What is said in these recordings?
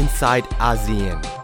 inside ASEAN.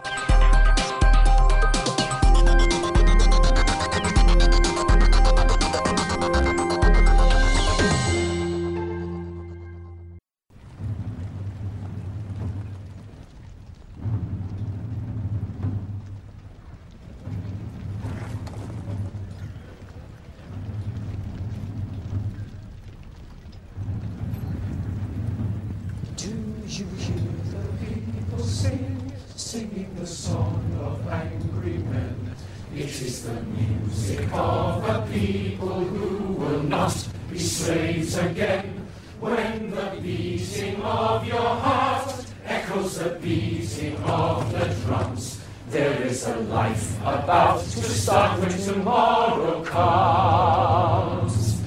Echoes the beating of the drums, there is a life about to start when tomorrow comes.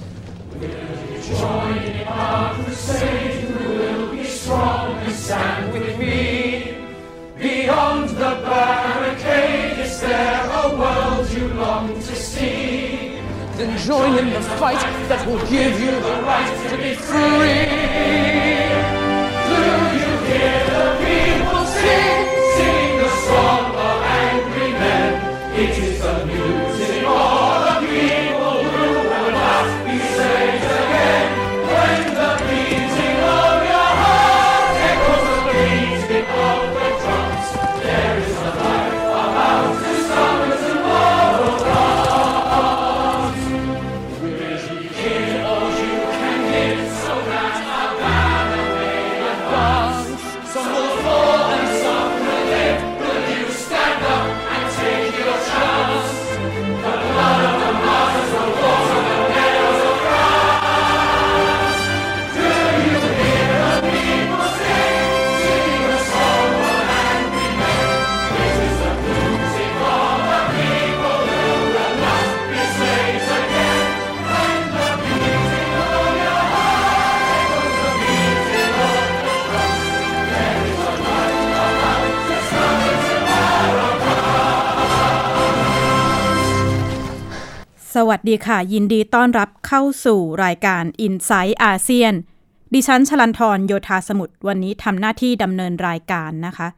Will you join in our crusade? Who will be strong and stand with me? Beyond the barricade, is there a world you long to see? Then join in the fight that will give you the right to be free. It is a new สวัสดีค่ะ ยินดีต้อนรับเข้าสู่รายการ i n s i ซต์อาเซียน ดิฉันชลันทรโยธาสมุทรวันนี้ทำหน้าที่ดำเนินรายการนะคะ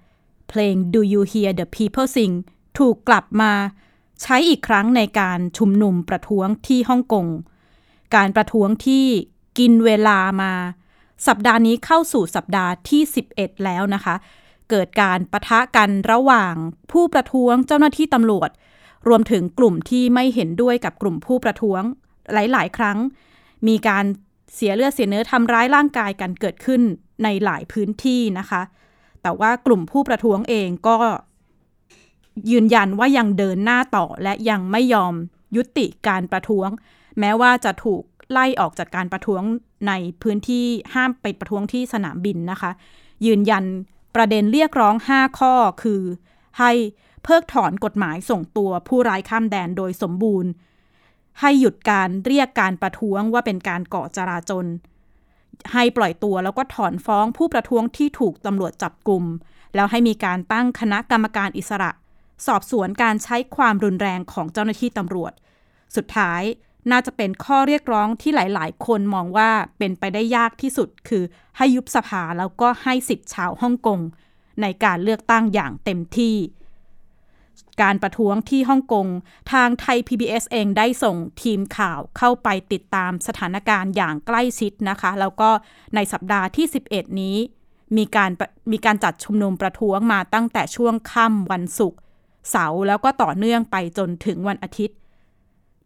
เพลง Do You Hear the People Sing ถูกกลับมาใช้อีกครั้งในการชุมนุมประท้วงที่ฮ่องกง การประท้วงที่กินเวลามา สัปดาห์นี้เข้าสู่สัปดาห์ที่ 11 แล้วนะคะ เกิดการประทะกันระหว่างผู้ประท้วงเจ้าหน้าที่ตำรวจ รวมถึงกลุ่มที่ไม่เห็นด้วยกับกลุ่มผู้ประท้วงหลาย ๆ ครั้ง มีการเสียเลือดเสียเนื้อทำร้ายร่างกายกันเกิดขึ้นในหลายพื้นที่นะคะ แต่ว่ากลุ่มผู้ประท้วงเองก็ยืนยันว่ายังเดินหน้าต่อและยังไม่ยอมยุติการประท้วง แม้ว่าจะถูกไล่ออกจากการประท้วงในพื้นที่ห้ามไปประท้วงที่สนามบินนะคะ ยืนยันประเด็นเรียกร้อง 5 ข้อคือ ให้ เพิกถอนกฎหมายส่งตัวผู้ร้ายข้ามแดนโดยสมบูรณ์ ให้หยุดการเรียกการประท้วงว่าเป็นการก่อจราจน ให้ปล่อยตัวแล้วก็ถอนฟ้องผู้ประท้วงที่ถูกตำรวจจับกลุ่ม แล้วให้มีการตั้งคณะกรรมการอิสระ สอบสวนการใช้ความรุนแรงของเจ้าหน้าที่ตำรวจ สุดท้ายน่าจะเป็นข้อเรียกร้องที่หลาย ๆ คนมองว่าเป็นไปได้ยากที่สุด คือให้ยุบสภาแล้วก็ให้สิทธิ์ชาวฮ่องกงในการเลือกตั้งอย่างเต็มที่ การประท้วงที่ฮ่องกง ทางไทย PBS เองได้ส่งทีมข่าวเข้าไปติดตามสถานการณ์อย่างใกล้ชิดนะคะ แล้วก็ในสัปดาห์ที่ 11 นี้ มีการมีการจัดชุมนุมประท้วงมาตั้งแต่ช่วงค่ำวันศุกร์เสาร์แล้วก็ต่อเนื่องไปจนถึงวันอาทิตย์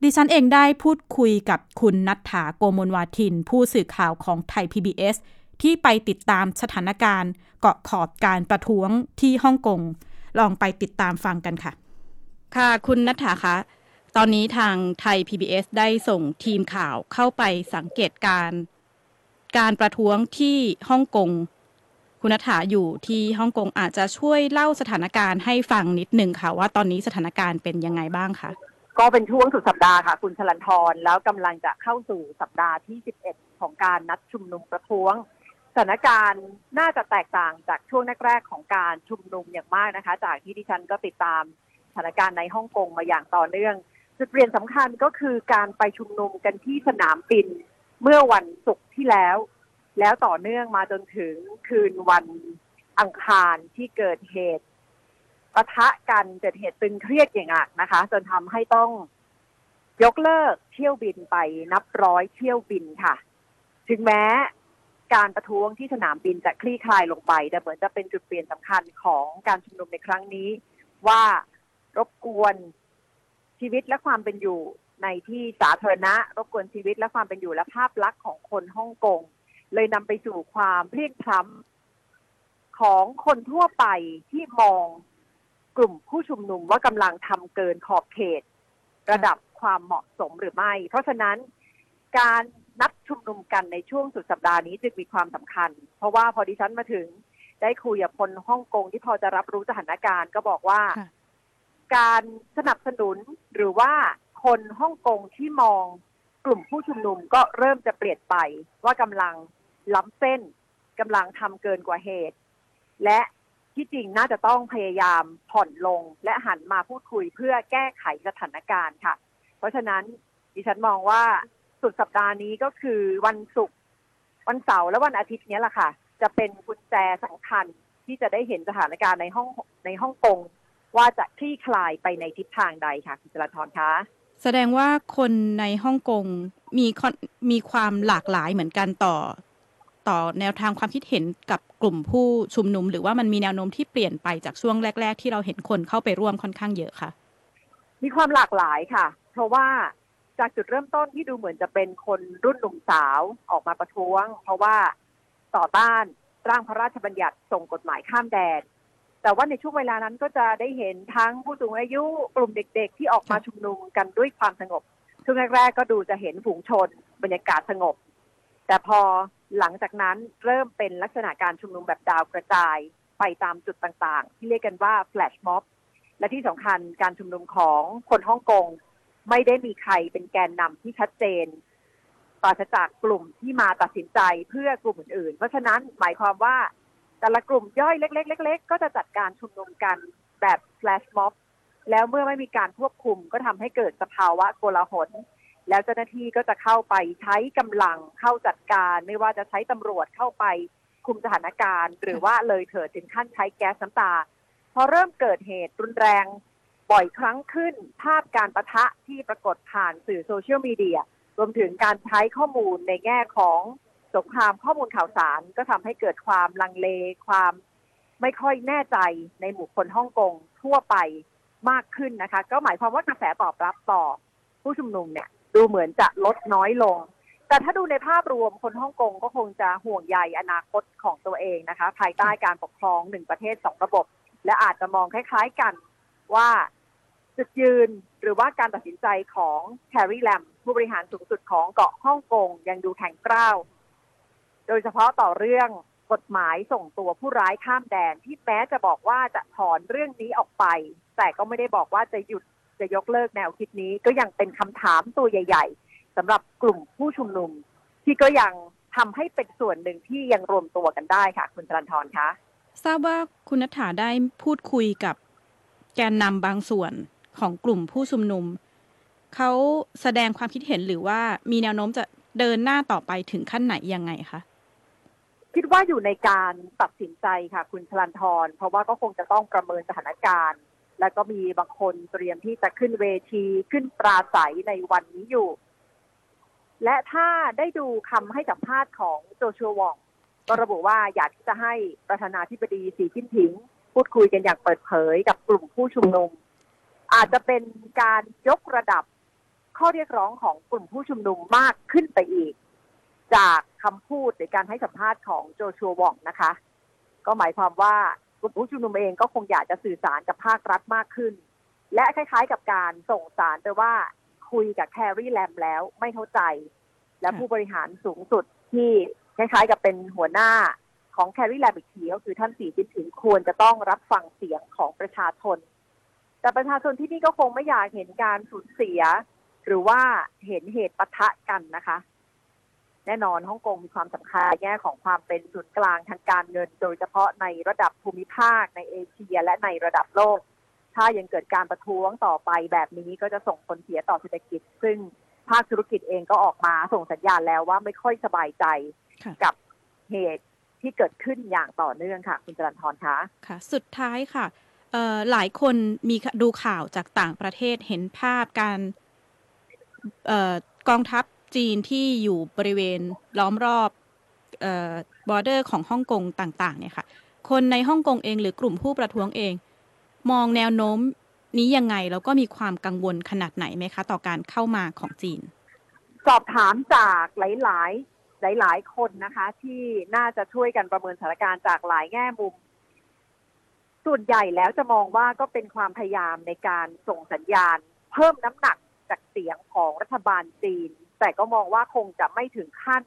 ดิฉันเองได้พูดคุยกับคุณนัทธาโกมลวาทิน ผู้สื่อข่าวของไทย PBS ที่ไปติดตามสถานการณ์เกาะขอบการประท้วงที่ฮ่องกง ลองไปติดตามฟังกันค่ะ ค่ะคุณนัทธาคะตอนนี้ทางไทย PBS ได้ส่งทีมข่าวเข้าไปสังเกตการณ์การประท้วงที่ฮ่องกง คุณนัทธาอยู่ที่ฮ่องกงอาจจะช่วยเล่าสถานการณ์ให้ฟังนิดหนึ่งค่ะ ว่าตอนนี้สถานการณ์เป็นยังไงบ้างคะก็เป็นช่วงสุดสัปดาห์ค่ะ คุณชลันทรแล้วกำลังจะเข้าสู่สัปดาห์ที่ 11 ของการนัดชุมนุมประท้วงสถานการณ์น่าจะแตกต่างจากช่วงแรกๆของการชุมนุมอย่างมากนะคะ จากที่ดิฉันก็ติดตาม ถานการณ์ในฮ่องกงมาอย่างต่อเนื่อง จุดเปลี่ยนสำคัญก็คือการไปชุมนุมกันที่สนามบินเมื่อวันศุกร์ที่แล้ว แล้วต่อเนื่องมาจนถึงคืนวันอังคารที่เกิดเหตุปะทะกันเกิดเหตุตึงเครียดอย่างหนักนะคะ จนทำให้ต้องยกเลิกเที่ยวบินไปนับร้อยเที่ยวบินค่ะ ถึงแม้การประท้วงที่สนามบินจะคลี่คลายลงไป แต่เหมือนจะเป็นจุดเปลี่ยนสำคัญของการชุมนุมในครั้งนี้ ว่า รบกวนชีวิตและความเป็นอยู่ในที่สาธารณะ รบกวนชีวิตและความเป็นอยู่และภาพลักษณ์ของคนฮ่องกงเลยนำไปสู่ความเพลียงพล้ำของคนทั่วไปที่มองกลุ่มผู้ชุมนุมว่ากำลังทำเกินขอบเขต ระดับความเหมาะสมหรือไม่ เพราะฉะนั้นการนัดชุมนุมกันในช่วงสุดสัปดาห์นี้จึงมีความสำคัญ เพราะว่าพอดิฉันมาถึง ได้คุยกับคนฮ่องกงที่พอจะรับรู้สถานการณ์ก็บอกว่า การสนับสนุนหรือว่าคนฮ่องกงที่มองกลุ่มผู้ชุมนุมก็เริ่มจะเปลี่ยนไปว่ากำลังล้ำเส้นกำลังทำเกินกว่าเหตุ และที่จริงน่าจะต้องพยายามผ่อนลงและหันมาพูดคุยเพื่อแก้ไขสถานการณ์ค่ะ เพราะฉะนั้นดิฉันมองว่าสุดสัปดาห์นี้ก็คือวันศุกร์วันเสาร์และวันอาทิตย์นี้แหละค่ะ จะเป็นกุญแจสำคัญที่จะได้เห็นสถานการณ์ในห้องในฮ่องกง ว่าจะคลี่คลายไปในทิศทางใดค่ะคุณจรทรคะแสดงว่าคนในฮ่องกงมีมีความหลากหลายเหมือนกันต่อ ต่อแนวทางความคิดเห็นกับกลุ่มผู้ชุมนุม หรือว่ามันมีแนวโน้มที่เปลี่ยนไปจากช่วงแรก ๆ ที่เราเห็นคนเข้าไปร่วมค่อนข้างเยอะค่ะ มีความหลากหลายค่ะ เพราะว่าจากจุดเริ่มต้นที่ดูเหมือนจะเป็นคนรุ่นหนุ่มสาวออกมาประท้วง เพราะว่าต่อต้านร่างพระราชบัญญัติส่งกฎหมายข้ามแดน แต่ว่าในช่วงเวลานั้นก็จะได้เห็นทั้งผู้สูงอายุกลุ่มเด็ก ๆ ที่ออกมาชุมนุมกันด้วยความสงบ ช่วงแรกๆก็ดูจะเห็นฝูงชน บรรยากาศสงบ แต่พอหลังจากนั้นเริ่มเป็นลักษณะการชุมนุมแบบดาวกระจายไปตามจุดต่างๆ ที่เรียกกันว่าแฟลชม็อบและที่สำคัญการชุมนุมของคนฮ่องกงไม่ได้มีใครเป็นแกนนำที่ชัดเจนปราศจากกลุ่มที่มาตัดสินใจเพื่อกลุ่มอื่นๆ เพราะฉะนั้นหมายความว่า แต่ละกลุ่มย่อยเล็กๆเล็กๆก็จะจัดการชุมนุมกันแบบแฟลชม็อบแล้วเมื่อไม่มีการควบคุมก็ทำให้เกิดสภาวะโกลาหล แล้วเจ้าหน้าที่ก็จะเข้าไปใช้กำลังเข้าจัดการ ไม่ว่าจะใช้ตำรวจเข้าไปคุมสถานการณ์ หรือว่าเลยเถิดถึงขั้นใช้แก๊สน้ำตา พอเริ่มเกิดเหตุรุนแรงบ่อยครั้งขึ้น ภาพการประทะที่ปรากฏผ่านสื่อโซเชียลมีเดียรวมถึงการใช้ข้อมูลในแง่ของ สงครามข้อมูลข่าวสารก็ทำให้เกิดความลังเลความไม่ค่อยแน่ใจในหมู่คนฮ่องกงทั่วไปมากขึ้นนะคะ ก็หมายความว่ากระแสตอบรับต่อผู้ชุมนุมเนี่ย ดูเหมือนจะลดน้อยลง แต่ถ้าดูในภาพรวมคนฮ่องกงก็คงจะห่วงใยอนาคตของตัวเองนะคะ ภายใต้การปกครองหนึ่งประเทศสองระบบ และอาจจะมองคล้าย ๆกันว่าจุดยืนหรือว่าการตัดสินใจของแคร์รีแลมผู้บริหารสูงสุดของเกาะฮ่องกงยังดูแข็งกร้าว โดยเฉพาะต่อเรื่องกฎหมายส่งตัวผู้ร้ายข้ามแดนที่แม้จะบอกว่าจะถอนเรื่องนี้ออกไป แต่ก็ไม่ได้บอกว่าจะหยุดจะยกเลิกแนวคิดนี้ก็ยังเป็นคำถามตัวใหญ่ ๆสำหรับกลุ่มผู้ชุมนุม ที่ก็ยังทำให้เป็นส่วนหนึ่งที่ยังรวมตัวกันได้ค่ะ คุณจรันทรคะทราบว่าคุณนัฐาได้พูดคุยกับแกนนำบางส่วนของกลุ่มผู้ชุมนุม เขาแสดงความคิดเห็นหรือว่ามีแนวโน้มจะเดินหน้าต่อไปถึงขั้นไหนยังไงคะ คิดว่าอยู่ในการตัดสินใจค่ะ คุณชลันทร เพราะว่าก็คงจะต้องประเมินสถานการณ์ แล้วก็มีบางคนเตรียมที่จะขึ้นเวทีขึ้นปราศัยในวันนี้อยู่ และถ้าได้ดูคำให้สัมภาษณ์ของโจชัววองก็ระบุว่าอยากที่จะให้ประธานาธิบดีสีจิ้นผิง พูดคุยกันอย่างเปิดเผยกับกลุ่มผู้ชุมนุม อาจจะเป็นการยกระดับข้อเรียกร้องของกลุ่มผู้ชุมนุมมากขึ้นไปอีก จากคำพูดในการให้สัมภาษณ์ของโจชัววองนะคะ ก็หมายความว่ากลุ่มผู้ชุมนุมเองก็คงอยากจะสื่อสารกับภาครัฐมากขึ้น และคล้ายๆกับการส่งสารไปว่าคุยกับแครีแลมแล้วไม่เข้าใจ และผู้บริหารสูงสุดที่คล้ายๆกับเป็นหัวหน้าของแครีแลมอีกทีก็คือท่านสีจินผิงควรจะต้องรับฟังเสียงของประชาชน แต่ประชาชนที่นี่ก็คงไม่อยากเห็นการสูญเสีย หรือว่าเห็นเหตุปะทะกันนะคะ แน่นอนฮ่องกงมีความสำคัญแง่ของความเป็นศูนย์กลางทางการเงิน โดยเฉพาะในระดับภูมิภาคในเอเชีย และในระดับโลก ถ้ายังเกิดการประท้วงต่อไปแบบนี้ก็จะส่งผลเสียต่อเศรษฐกิจ ซึ่งภาคธุรกิจเองก็ออกมาส่งสัญญาณแล้วว่าไม่ค่อยสบายใจกับเหตุที่ที่เกิดขึ้นอย่างต่อเนื่องค่ะ คุณจรันทรคะค่ะ สุดท้ายค่ะหลายคนมีดูข่าวจากต่างประเทศเห็นภาพการกองทัพ จีนที่อยู่บริเวณล้อมรอบบอร์เดอร์ของฮ่องกงต่างๆเนี่ยค่ะ คนในฮ่องกงเองหรือกลุ่มผู้ประท้วงเอง มองแนวโน้มนี้ยังไงแล้วก็มีความกังวลขนาดไหนไหมคะ ต่อการเข้ามาของจีน สอบถามจากหลายๆ หลาย ๆ คนนะคะ ที่น่าจะช่วยกันประเมินสถานการณ์จากหลายแง่มุม ส่วนใหญ่แล้วจะมองว่าก็เป็นความพยายามในการส่งสัญญาณ เพิ่มน้ำหนักจากเสียงของรัฐบาลจีน แต่ก็มองว่าคงจะไม่ถึงขั้น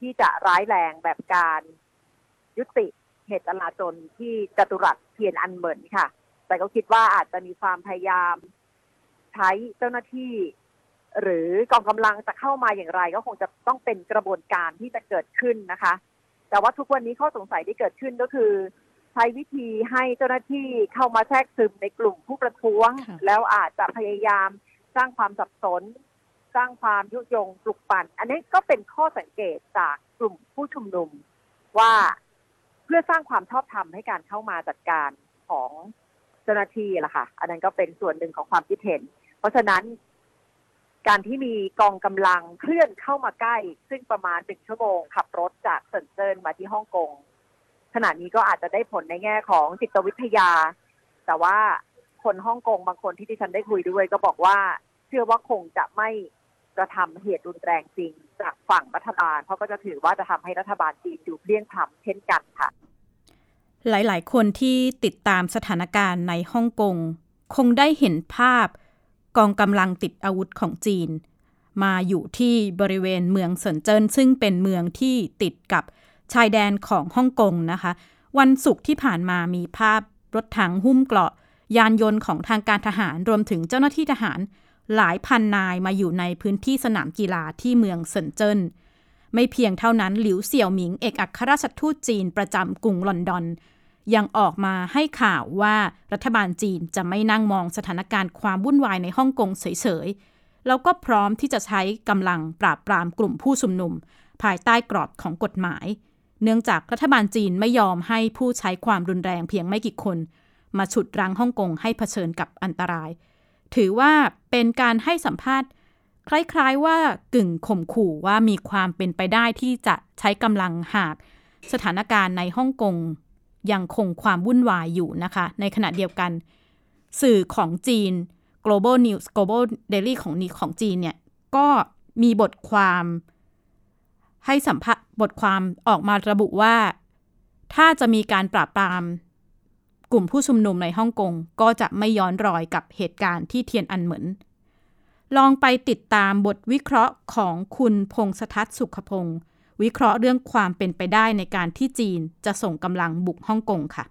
ที่จะร้ายแรงแบบการยุติเหตุจลาจลที่จตุรัสเทียนอันเหมินค่ะ แต่ก็คิดว่าอาจจะมีความพยายามใช้เจ้าหน้าที่ หรือกองกำลังจะเข้ามาอย่างไร ก็คงจะต้องเป็นกระบวนการที่จะเกิดขึ้นนะคะ แต่ว่าทุกวันนี้ข้อสงสัยที่เกิดขึ้นก็คือ ใช้วิธีให้เจ้าหน้าที่เข้ามาแทรกซึมในกลุ่มผู้ประท้วง แล้วอาจจะพยายามสร้างความสับสน สร้างความยุยงปลุกปั่น อันนี้ก็เป็นข้อสังเกตจากกลุ่มผู้ชุมนุมว่าเพื่อสร้างความชอบธรรมให้การเข้ามาจัดการของเจ้าหน้าที่ล่ะค่ะ อันนั้นก็เป็นส่วนหนึ่งของความคิดเห็น เพราะฉะนั้น การที่มีกองกำลังเคลื่อนเข้ามาใกล้ ซึ่งประมาณหนึ่งชั่วโมงขับรถจากเซินเจิ้นมาที่ฮ่องกงขณะนี้ก็อาจจะได้ผลในแง่ของจิตวิทยา แต่ว่าคนฮ่องกงบางคนที่ที่ฉันได้คุยด้วย ก็บอกว่า เชื่อว่าคงจะไม่ กระทำเหตุรุนแรงจริง จากฝั่งรัฐบาลเพราก็จะถือว่าจะทำให้รัฐบาลจีนอยู่เลี่ยงพล้ำเช่นกันค่ะ หลายๆ คนที่ติดตามสถานการณ์ในฮ่องกงคงได้เห็นภาพกองกำลังติดอาวุธของจีน มาอยู่ที่บริเวณเมืองเซินเจิ้นซึ่งเป็นเมืองที่ติดกับชายแดนของฮ่องกงนะคะ วันศุกร์ที่ผ่านมามีภาพรถถังหุ้มเกราะ ยานยนต์ของทางการทหารรวมถึงเจ้าหน้าที่ทหาร หลายพันนายมาอยู่ในพื้นที่สนามกีฬาที่เมืองเซินเจิ้นไม่เพียงเท่านั้นหลิวเสี่ยวหมิงเอกอัครราชทูตจีนประจำกรุงลอนดอน ยังออกมาให้ข่าวว่ารัฐบาลจีนจะไม่นั่งมองสถานการณ์ความวุ่นวายในฮ่องกงเฉยๆ แล้วก็พร้อมที่จะใช้กำลังปราบปรามกลุ่มผู้ชุมนุม ภายใต้กรอบของกฎหมาย เนื่องจากรัฐบาลจีนไม่ยอมให้ผู้ใช้ความรุนแรงเพียงไม่กี่คน มาฉุดรั้งฮ่องกงให้เผชิญกับอันตราย ถือว่าเป็นการให้สัมภาษณ์ คล้ายๆว่ากึ่งข่มขู่ว่ามีความเป็นไปได้ที่จะใช้กำลังหากสถานการณ์ในฮ่องกงยังคงความวุ่นวายอยู่นะคะ ในขณะเดียวกัน สื่อของจีน global news global daily ของนี้ของจีนเนี่ย ก็มีบทความให้สัมภาษณ์บทความออกมาระบุว่า ถ้าจะมีการปราบปราม กลุ่มผู้ชุมนุมในฮ่องกงก็จะไม่ย้อนรอยกับเหตุการณ์ที่เทียนอันเหมือนลองไปติดตามบทวิเคราะห์ของคุณพงษทัศน์สุขพงศ์วิเคราะห์เรื่องความเป็นไปได้ในการที่จีนจะส่งกำลังบุกฮ่องกงค่ะ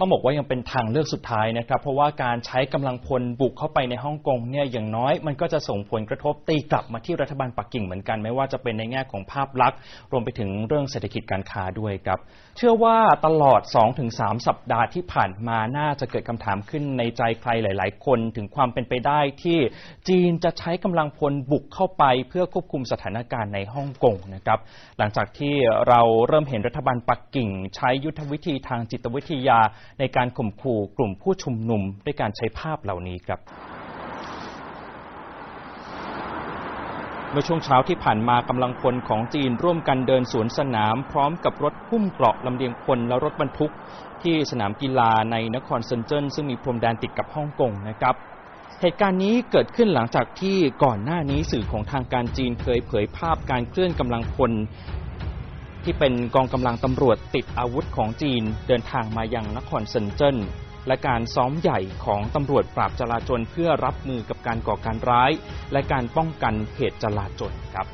ต้องบอกว่ายังเป็นทางเลือกสุดท้ายนะครับ เพราะว่าการใช้กำลังพลบุกเข้าไปในฮ่องกงเนี่ยอย่างน้อย มันก็จะส่งผลกระทบตีกลับมาที่รัฐบาลปักกิ่งเหมือนกันไม่ว่าจะเป็นในแง่ของภาพลักษณ์รวมไปถึงเรื่องเศรษฐกิจการค้าด้วยครับ เชื่อว่าตลอด 2-3 สัปดาห์ที่ผ่านมาน่าจะเกิดคำถามขึ้นในใจใครหลาย ๆ คนถึงความเป็นไปได้ที่จีนจะใช้กำลังพลบุกเข้าไป เพื่อควบคุมสถานการณ์ในฮ่องกงนะครับหลังจากที่เราเริ่มเห็นรัฐบาลปักกิ่ง ใช้ยุทธวิธีทางจิตวิทยาในการข่มขู่กลุ่มผู้ชุมนุมด้วยการใช้ภาพเหล่านี้ครับเมื่อช่วงเช้าที่ผ่านมากำลังพลของจีนร่วมกันเดินสวนสนามพร้อมกับรถพุ่มเกราะลำเลียงพลและรถบรรทุก ที่สนามกีฬาในนครเซินเจิ้นซึ่งมีพรมแดนติดกับฮ่องกงนะครับ เหตุการณ์นี้เกิดขึ้นหลังจากที่ก่อนหน้านี้สื่อของทางการจีนเคยเผยภาพการเคลื่อนกำลังพล ที่เป็นกองกำลังตำรวจติดอาวุธของจีนเดินทางมายังนครเซินเจิ้นและการซ้อมใหญ่ของตำรวจปราบจลาจลเพื่อรับมือกับการก่อการร้าย และการป้องกันเหตุจลาจลครับ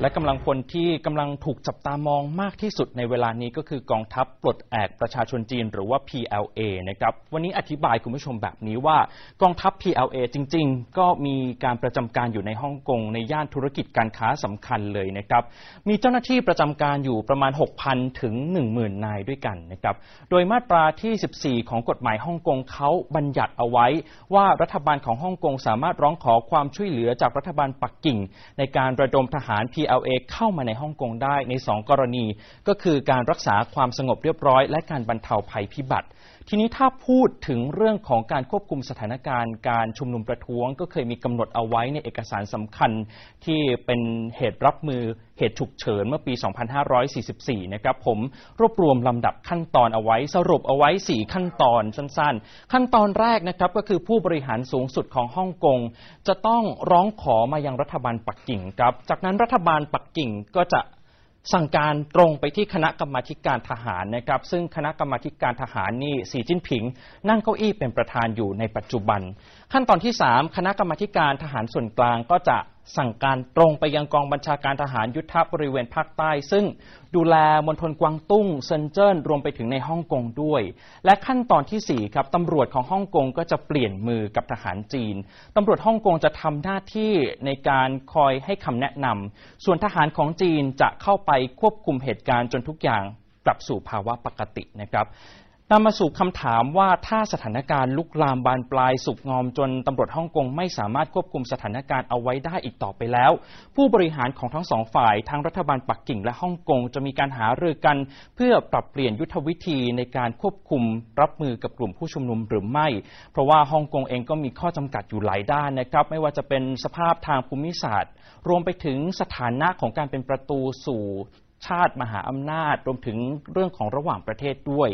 และกำลังพลที่กำลังถูกจับตามองมากที่สุดในเวลานี้ก็คือกองทัพปลดแอกประชาชนจีนหรือว่า PLA นะครับวันนี้อธิบายคุณผู้ชมแบบนี้ว่ากองทัพ PLA จริง ๆ ก็มีการประจำการอยู่ในฮ่องกงในย่านธุรกิจการค้าสำคัญเลยนะครับมีเจ้าหน้าที่ประจำการอยู่ประมาณ 6,000 ถึง 10,000 นายด้วยกันนะครับโดยมาตราที่ 14 ของกฎหมายฮ่องกงเขาบัญญัติเอาไว้ ว่ารัฐบาลของฮ่องกงสามารถร้องขอความช่วยเหลือจากรัฐบาลปักกิ่ง ในการระดมทหาร PLA เข้ามาในฮ่องกงได้ใน 2 กรณี ก็คือการรักษาความสงบเรียบร้อย และการบรรเทาภัยพิบัติ ทีนี้ถ้าพูดถึงเรื่องของการควบคุมสถานการณ์การชุมนุมประท้วง ก็เคยมีกำหนดเอาไว้ในเอกสารสำคัญที่เป็นเหตุรับมือเหตุฉุกเฉินเมื่อปี 2544 นะครับผมรวบรวมลำดับขั้นตอนเอาไว้ สรุปเอาไว้ 4 ขั้นตอนสั้นๆ ขั้นตอนแรกนะครับก็คือผู้บริหารสูงสุดของฮ่องกงจะต้องร้องขอมายังรัฐบาลปักกิ่งครับ จากนั้นรัฐบาลปักกิ่งก็จะ สั่งการตรงไปที่คณะกรรมาการทหารนะครับ ซึ่งคณะกรรมาการทหารนี่สีจิ้นผิง นั่งเก้าอี้เป็นประธานอยู่ในปัจจุบัน ขั้นตอนที่ 3 คณะกรรมาการทหารส่วนกลางก็จะ สั่งการตรงไปยังกองบัญชาการทหารยุทธบริเวณภาคใต้ ซึ่งดูแลมณฑลกวางตุ้งเซินเจิ้นรวมไปถึงในฮ่องกงด้วย และขั้นตอนที่4ครับตำรวจของฮ่องกงก็จะเปลี่ยนมือกับทหารจีนตำรวจฮ่องกงจะทำหน้าที่ในการคอยให้คำแนะนำส่วนทหารของจีนจะเข้าไปควบคุมเหตุการณ์จนทุกอย่างกลับสู่ภาวะปกตินะครับ นำมาสู่คำถามว่าถ้าสถานการณ์ลุกลามบานปลายสุกงอมจนตำรวจฮ่องกงไม่สามารถควบคุมสถานการณ์เอาไว้ได้อีกต่อไปแล้ว ผู้บริหารของทั้งสองฝ่ายทั้งรัฐบาลปักกิ่งและฮ่องกงจะมีการหารือกัน เพื่อปรับเปลี่ยนยุทธวิธีในการควบคุมรับมือกับกลุ่มผู้ชุมนุมหรือไม่ เพราะว่าฮ่องกงเองก็มีข้อจำกัดอยู่หลายด้านนะครับ ไม่ว่าจะเป็นสภาพทางภูมิศาสตร์ รวมไปถึงสถานะของการเป็นประตูสู่ ชาติมหาอำนาจรวมถึงเรื่องของระหว่างประเทศด้วย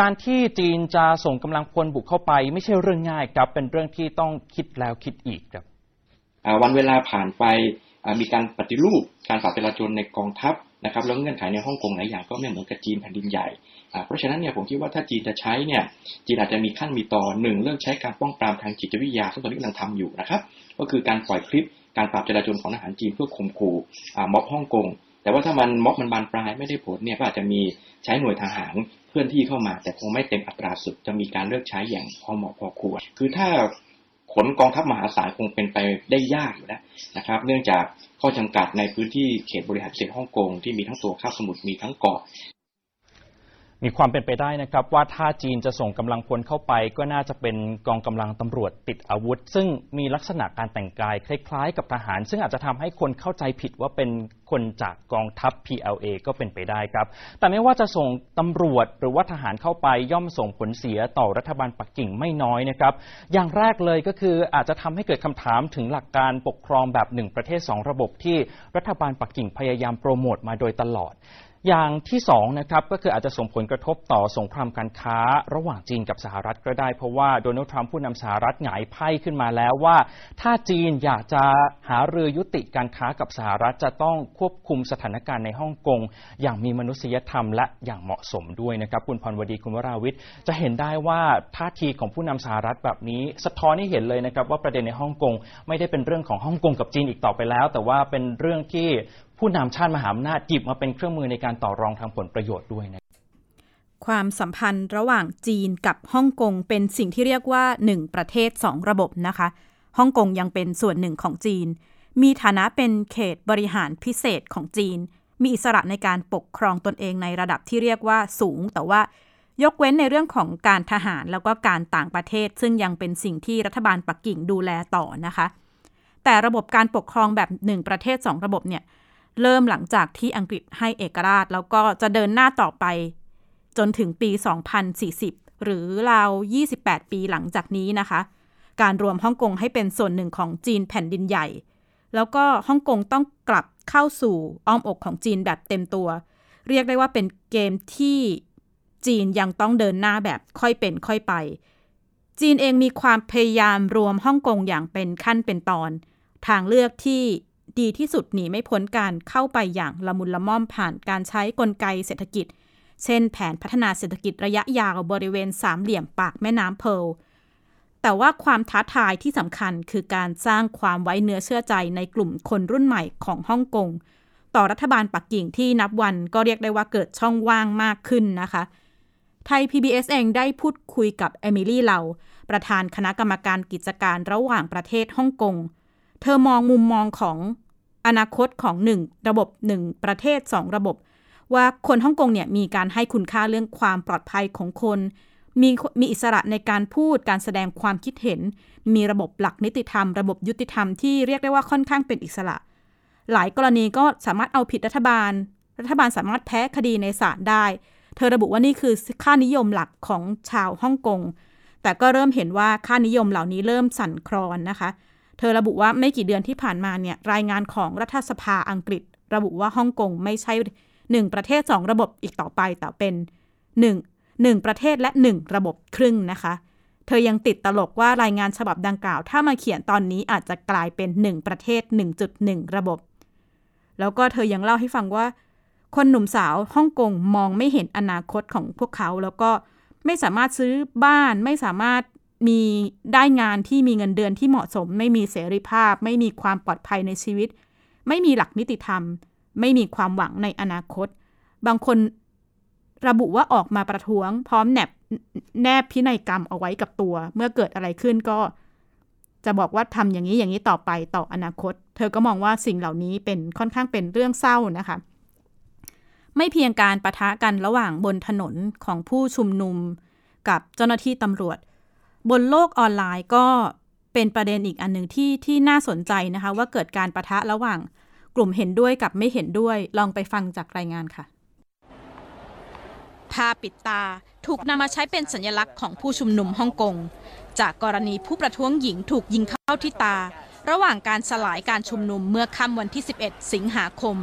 การที่จีนจะส่งกำลังพลบุกเข้าไป ไม่ใช่เรื่องง่ายครับ เป็นเรื่องที่ต้องคิดแล้วคิดอีกครับวันเวลาผ่านไปมีการปฏิรูปการปราบจราจรในกองทัพนะครับแล้วเงื่อนไขในฮ่องกงหลายอย่างก็ไม่เหมือนกับจีนแผ่นดินใหญ่เพราะฉะนั้นเนี่ยผมคิดว่าถ้าจีนจะใช้เนี่ยจีนอาจจะมีขั้นมีตอนหนึ่งเรื่องใช้การป้องปรามทางจิตวิทยาซึ่งตอนนี้กำลังทำอยู่นะครับ ก็คือการปล่อยคลิปการปราบจราจรของทหารจีนเพื่อข่มขู่ม็อบฮ่องกง แต่ว่าถ้ามันม็อบมันบานปลายไม่ได้ผลเนี่ยก็อาจจะมีใช้หน่วยทหารเคลื่อนที่เข้ามา แต่คงไม่เต็มอัตราสุดจะมีการเลือกใช้อย่างพอเหมาะพอควรคือถ้าขนกองทัพมหาศาลคงเป็นไปได้ยากอยู่แล้วนะครับ เนื่องจากข้อจำกัดในพื้นที่เขตบริหารเขตฮ่องกงที่มีทั้งตัวข้าสมุทรมีทั้งเกาะ มีความเป็นไปได้นะครับว่าถ้าจีนจะส่งกำลังพลเข้าไป ก็น่าจะเป็นกองกำลังตำรวจติดอาวุธ ซึ่งมีลักษณะการแต่งกายคล้ายๆ กับทหาร ซึ่งอาจจะทำให้คนเข้าใจผิดว่าเป็นคนจากกองทัพ PLA ก็เป็นไปได้ครับ แต่ไม่ว่าจะส่งตำรวจหรือว่าทหารเข้าไปย่อมส่งผลเสียต่อรัฐบาลปักกิ่งไม่น้อยนะครับ อย่างแรกเลยก็คืออาจจะทำให้เกิดคำถามถึงหลักการปกครองแบบหนึ่งประเทศสองระบบที่รัฐบาลปักกิ่งพยายามโปรโมทมาโดยตลอด อย่างที่สองนะครับก็คืออาจจะส่งผลกระทบต่อสงครามการค้าระหว่างจีนกับสหรัฐก็ได้ เพราะว่าโดนัลด์ทรัมป์ผู้นำสหรัฐหงายไพ่ขึ้นมาแล้วว่า ถ้าจีนอยากจะหาเรือยุติการค้ากับสหรัฐจะต้องควบคุมสถานการณ์ในฮ่องกง อย่างมีมนุษยธรรมและอย่างเหมาะสมด้วยนะครับ คุณพรวดีคุณวราวิทย์จะเห็นได้ว่าท่าทีของผู้นำสหรัฐแบบนี้ สะท้อนให้เห็นเลยนะครับว่าประเด็นในฮ่องกงไม่ได้เป็นเรื่องของฮ่องกงกับจีนอีกต่อไปแล้ว แต่ว่าเป็นเรื่องที่ ผู้นำชาติมหาอำนาจหยิบมาเป็นเครื่องมือในการต่อรองทางผลประโยชน์ด้วยนะความสัมพันธ์ระหว่างจีนกับฮ่องกงเป็นสิ่งที่เรียกว่า 1 ประเทศ 2 ระบบนะคะฮ่องกงยังเป็นส่วนหนึ่งของจีน มีฐานะเป็นเขตบริหารพิเศษของจีน มีอิสระในการปกครองตนเองในระดับที่เรียกว่าสูง แต่ว่ายกเว้นในเรื่องของการทหารแล้วก็การต่างประเทศ ซึ่งยังเป็นสิ่งที่รัฐบาลปักกิ่งดูแลต่อนะคะ แต่ระบบการปกครองแบบหนึ่งประเทศ 2 ระบบเนี่ย เริ่มหลังจากที่อังกฤษให้เอกราช แล้วก็จะเดินหน้าต่อไป จนถึงปี 2040 หรือราว 28 ปีหลังจากนี้นะคะ การรวมฮ่องกงให้เป็นส่วนหนึ่งของจีนแผ่นดินใหญ่ แล้วก็ฮ่องกงต้องกลับเข้าสู่อ้อมอกของจีนแบบเต็มตัว เรียกได้ว่าเป็นเกมที่จีนยังต้องเดินหน้าแบบค่อยเป็นค่อยไป จีนเองมีความพยายามรวมฮ่องกงอย่างเป็นขั้นเป็นตอน ทางเลือกที่ ดีที่สุดหนีไม่พ้นการเข้าไปอย่างละมุนละม่อมผ่านการใช้กลไกเศรษฐกิจ เช่น แผนพัฒนาเศรษฐกิจระยะยาวบริเวณสามเหลี่ยมปากแม่น้ำเพลแต่ว่าความท้าทายที่สำคัญคือการสร้างความไว้เนื้อเชื่อใจในกลุ่มคนรุ่นใหม่ของฮ่องกงต่อรัฐบาลปักกิ่งที่นับวันก็เรียกได้ว่าเกิดช่องว่างมากขึ้นนะคะ ไทย PBS เองได้พูดคุยกับเอมิลี่เหลาประธานคณะกรรมการกิจการระหว่างประเทศฮ่องกง เธอมองมุมมองของ อนาคตของหนึ่งระบบหนึ่งประเทศสองระบบ ว่าคนฮ่องกงเนี่ยมีการให้คุณค่าเรื่องความปลอดภัยของคน มีมีอิสระในการพูดการแสดงความคิดเห็น มีระบบหลักนิติธรรม ระบบยุติธรรมที่เรียกได้ว่าค่อนข้างเป็นอิสระ หลายกรณีก็สามารถเอาผิดรัฐบาล รัฐบาลสามารถแพ้คดีในศาลได้ เธอระบุว่านี่คือค่านิยมหลักของชาวฮ่องกงแต่ก็เริ่มเห็นว่าค่านิยมเหล่านี้เริ่มสั่นคลอนนะคะ เธอระบุว่าไม่กี่เดือนที่ผ่านมาเนี่ยรายงานของรัฐสภาอังกฤษ ระบุว่าฮ่องกงไม่ใช่หนึ่งประเทศสองระบบอีกต่อไปแต่เป็นหนึ่งหนึ่งประเทศและหนึ่งระบบครึ่งนะคะ เธอยังติดตลกว่ารายงานฉบับดังกล่าว ถ้ามาเขียนตอนนี้อาจจะกลายเป็นหนึ่งประเทศ 1.1 ระบบ แล้วก็เธอยังเล่าให้ฟังว่า คนหนุ่มสาวฮ่องกงมองไม่เห็นอนาคตของพวกเขา แล้วก็ไม่สามารถซื้อบ้านไม่สามารถ มีได้งานที่มีเงินเดือนที่เหมาะสม ไม่มีเสรีภาพ ไม่มีความปลอดภัยในชีวิต ไม่มีหลักนิติธรรม ไม่มีความหวังในอนาคต บางคนระบุว่าออกมาประท้วง พร้อมแนบแนบพินัยกรรมเอาไว้กับตัว เมื่อเกิดอะไรขึ้นก็ จะบอกว่าทำอย่างนี้อย่างนี้ต่อไปต่ออนาคต เธอก็มองว่าสิ่งเหล่านี้เป็นค่อนข้างเป็นเรื่องเศร้านะคะ ไม่เพียงการประทะกันระหว่างบนถนนของผู้ชุมนุม กับเจ้าหน้าที่ตำรวจ บนโลกออนไลน์ก็เป็นประเด็นอีกอันหนึ่งที่ที่น่าสนใจนะคะ ว่าเกิดการประทะระหว่างกลุ่มเห็นด้วยกับไม่เห็นด้วยลองไปฟังจากรายงานค่ะผ้าปิดตาถูกนำมาใช้เป็นสัญลักษณ์ของผู้ชุมนุมฮ่องกง จากกรณีผู้ประท้วงหญิงถูกยิงเข้าที่ตา ระหว่างการสลายการชุมนุมเมื่อค่ำวันที่ 11 สิงหาคม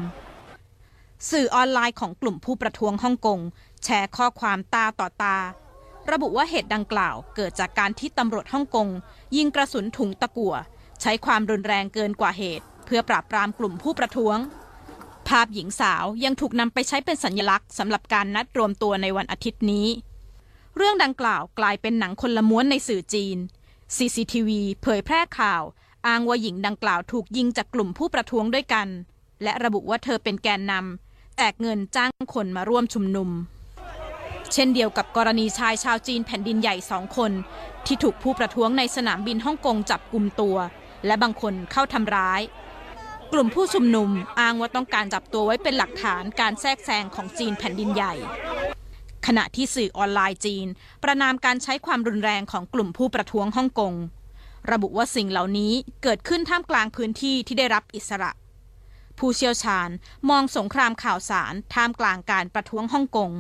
สื่อออนไลน์ของกลุ่มผู้ประท้วงฮ่องกง แชร์ข้อความตาต่อตา ระบุว่าเหตุดังกล่าว เกิดจากการที่ตำรวจฮ่องกงยิงกระสุนถุงตะกั่วใช้ความรุนแรงเกินกว่าเหตุ เพื่อปราบปรามกลุ่มผู้ประท้วง ภาพหญิงสาวยังถูกนำไปใช้เป็นสัญลักษณ์สำหรับการนัดรวมตัวในวันอาทิตย์นี้ เรื่องดังกล่าวกลายเป็นหนังคนละม้วนในสื่อจีน CCTV เผยแพร่ข่าว อ้างว่าหญิงดังกล่าวถูกยิงจากกลุ่มผู้ประท้วงด้วยกัน และระบุว่าเธอเป็นแกนนำแจกเงินจ้างคนมาร่วมชุมนุม เช่นเดียวกับกรณีชายชาวจีนแผ่นดินใหญ่สองคน ที่ถูกผู้ประท้วงในสนามบินฮ่องกงจับกลุ่มตัว และบางคนเข้าทำร้าย กลุ่มผู้ชุมนุมอ้างว่าต้องการจับตัวไว้เป็นหลักฐานการแทรกแซงของจีนแผ่นดินใหญ่ ขณะที่สื่อออนไลน์จีน ประนามการใช้ความรุนแรงของกลุ่มผู้ประท้วงฮ่องกงระบุว่าสิ่งเหล่านี้เกิดขึ้นท่ามกลางพื้นที่ที่ได้รับอิสระ ผู้เชี่ยวชาญมองสงครามข่าวสารท่ามกลางการประท้วงฮ่องกง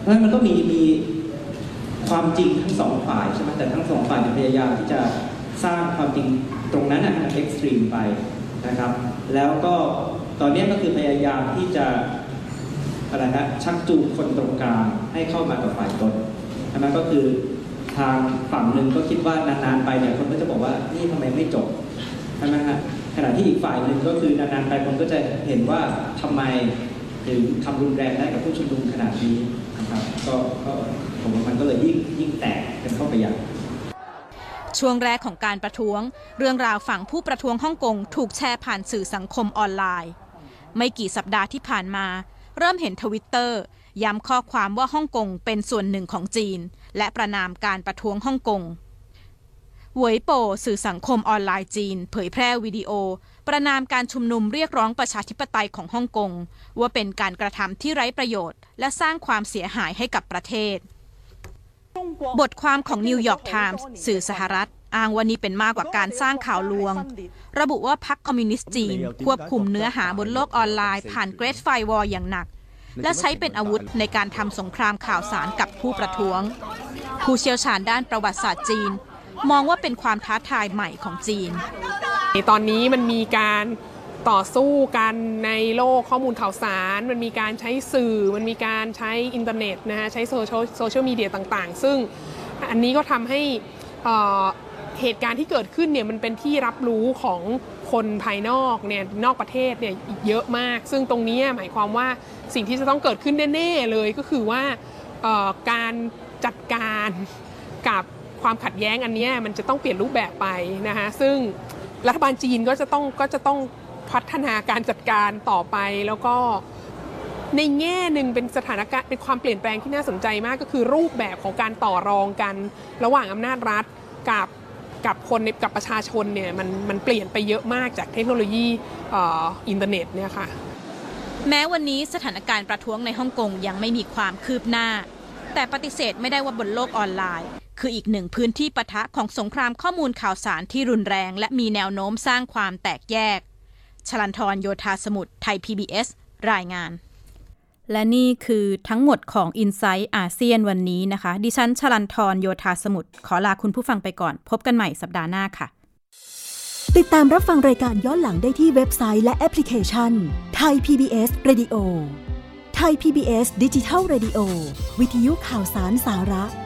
เพราะฉะนั้นมันก็มีมีความจริงทั้งสองฝ่ายใช่ไหมแต่ทั้งสองฝ่ายพยายามที่จะสร้างความจริงตรงนั้นนะให้มันเอ็กซ์ตรีมไปนะครับ แล้วก็ตอนนี้ก็คือพยายามที่จะอะไรนะชักจูงคนตรงกลางให้เข้ามากับฝ่ายตนใช่ไหมก็คือทางฝั่งหนึ่งก็คิดว่านานๆไปเนี่ยคนก็จะบอกว่านี่ทำไมไม่จบใช่ไหมฮะขณะที่อีกฝ่ายหนึ่งก็คือนานๆไปคนก็จะเห็นว่าทำไม ถึงทำรุนแรงได้กับผู้ชุมนุมขนาดนี้นะครับก็ก็ผมว่ามันก็เลยยิ่งยิ่งแตกกันเข้าไปใหญ่ช่วงแรกของการประท้วง เรื่องราวฝั่งผู้ประท้วงฮ่องกงถูกแชร์ผ่านสื่อสังคมออนไลน์ ไม่กี่สัปดาห์ที่ผ่านมา เริ่มเห็นทวิตเตอร์ย้ำข้อความว่าฮ่องกงเป็นส่วนหนึ่งของจีน และประนามการประท้วงฮ่องกงหวยโปสื่อสังคมออนไลน์จีน เผยแพร่วิดีโอ ประณามการชุมนุมเรียกร้องประชาธิปไตยของฮ่องกงว่าเป็นการกระทำที่ไร้ประโยชน์ และสร้างความเสียหายให้กับประเทศ บทความของนิวยอร์กไทมส์สื่อสหรัฐอ้างว่านี่เป็นมากกว่าการสร้างข่าวลวง ระบุว่าพรรคคอมมิวนิสต์จีน ควบคุมเนื้อหาบนโลกออนไลน์ ผ่าน Great Firewall อย่างหนัก และใช้เป็นอาวุธในการทำสงครามข่าวสารกับผู้ประท้วง ผู้เชี่ยวชาญด้านประวัติศาสตร์จีน มองว่าเป็นความท้าทายใหม่ของจีน ตอนนี้มันมีการต่อสู้กันในโลกข้อมูลข่าวสาร มันมีการใช้สื่อ มันมีการใช้อินเทอร์เน็ตนะฮะ ใช้ social social media ต่างๆ ซึ่งอันนี้ก็ทำให้เหตุการณ์ที่เกิดขึ้นเนี่ยมันเป็นที่รับรู้ของคนภายนอกเนี่ยนอกประเทศเนี่ยเยอะมาก ซึ่งตรงนี้หมายความว่าสิ่งที่จะต้องเกิดขึ้นแน่ๆเลยก็คือว่าการจัดการกับความขัดแย้งอันนี้มันจะต้องเปลี่ยนรูปแบบไปนะคะซึ่ง รัฐบาลจีนก็จะต้องก็จะต้องพัฒนาการจัดการต่อไปแล้วก็ในแง่หนึ่งเป็นสถานการณ์เป็นความเปลี่ยนแปลงที่น่าสนใจมากก็คือรูปแบบของการต่อรองกัน ระหว่างอำนาจรัฐกับกับคนกับประชาชนเนี่ยมันมันเปลี่ยนไปเยอะมากจากเทคโนโลยีอินเทอร์เน็ตเนี่ยค่ะแม้วันนี้สถานการณ์ประท้วงในฮ่องกงยังไม่มีความคืบหน้า แต่ปฏิเสธไม่ได้ว่าบนโลกออนไลน์ คืออีกหนึ่งพื้นที่ปะทะของสงครามข้อมูลข่าวสารที่รุนแรง และมีแนวโน้มสร้างความแตกแยก ชลันทรโยธาสมุทรไทย PBS รายงาน และนี่คือทั้งหมดของ i n s i ซต์อาเซียนวันนี้นะคะ ดิฉันชลันทรโยธาสมุทรขอลาคุณผู้ฟังไปก่อน พบกันใหม่สัปดาห์หน้าค่ะ ติดตามรับฟังรายการย้อนหลังได้ที่เว็บไซต์และแอปพลิเคชันไทย PBS Radio ไทย PBS ดิจิทัล Radio วิทยุข่าวสารสาระ